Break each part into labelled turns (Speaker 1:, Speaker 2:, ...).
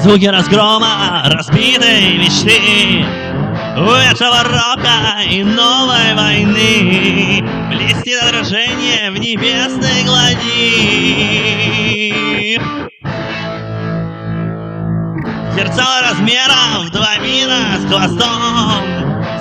Speaker 1: Звуки разгрома разбитой мечты. Увядшего рока и новой войны Блестит отражение в небесной глади Зерцало размером два мира с хвостом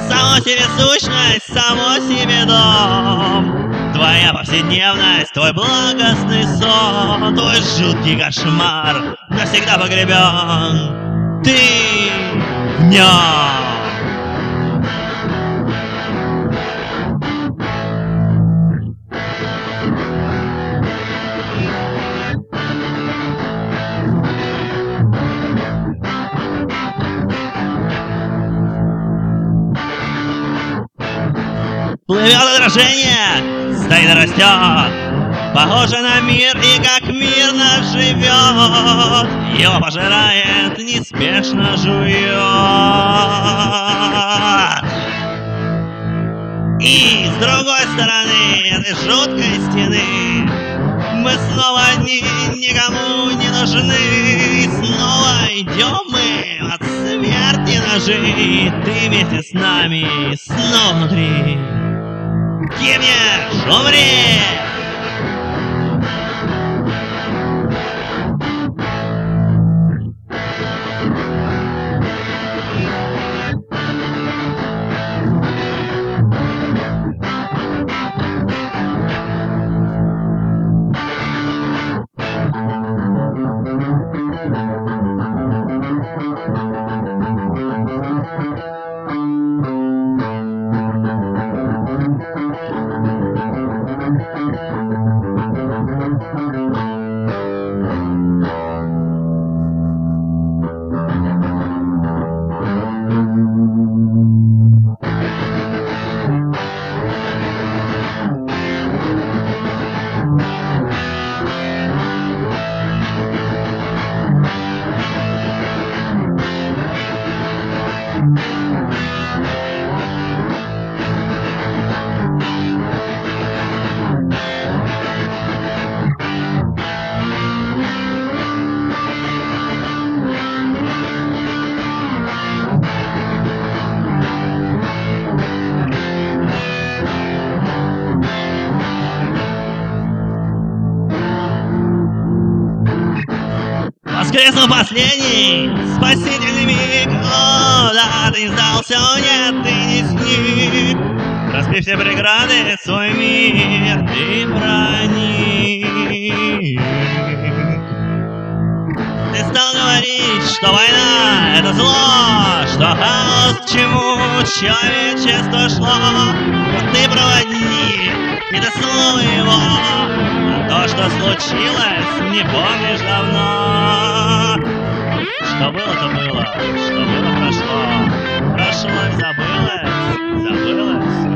Speaker 1: Само себе сущность, само себе дом Твоя повседневность, твой благостный сон Твой жуткий кошмар навсегда погребен. Ты в нем. Плывет отражение, стоит растет Похоже на мир и как мирно живет. Его пожирает, неспешно жует. И с другой стороны этой жуткой стены Мы снова одни, никому не нужны. И снова идем мы от смерти ножи Ты вместе с нами, снова внутри Гибнешь, умри! Воскреснул последний! Спасительный миг О, да, ты не сдался, нет, ты не сник Разбив все преграды, свой мир ты проник Ты стал говорить, что война — это зло Что хаос к чему человечество шло. Вот ты проводник, и ты слово то, что случилось, не помнишь давно. Что было, то было, что было, прошло. Прошло забылось, забылось,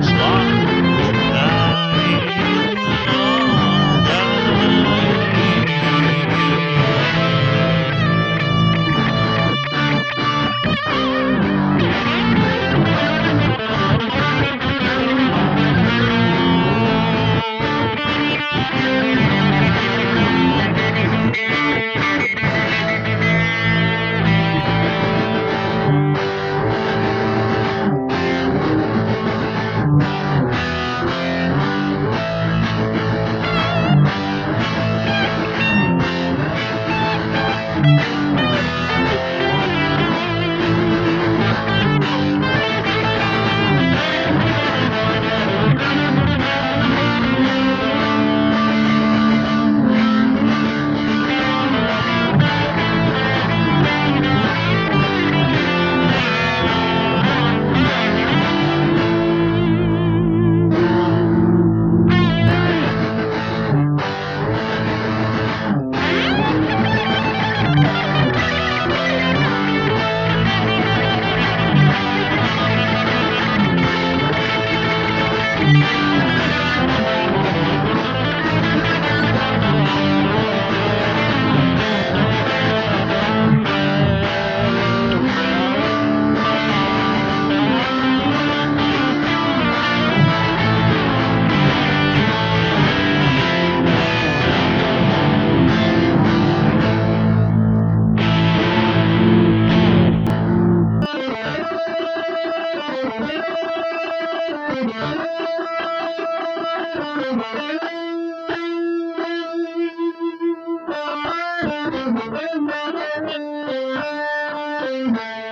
Speaker 2: Thank you.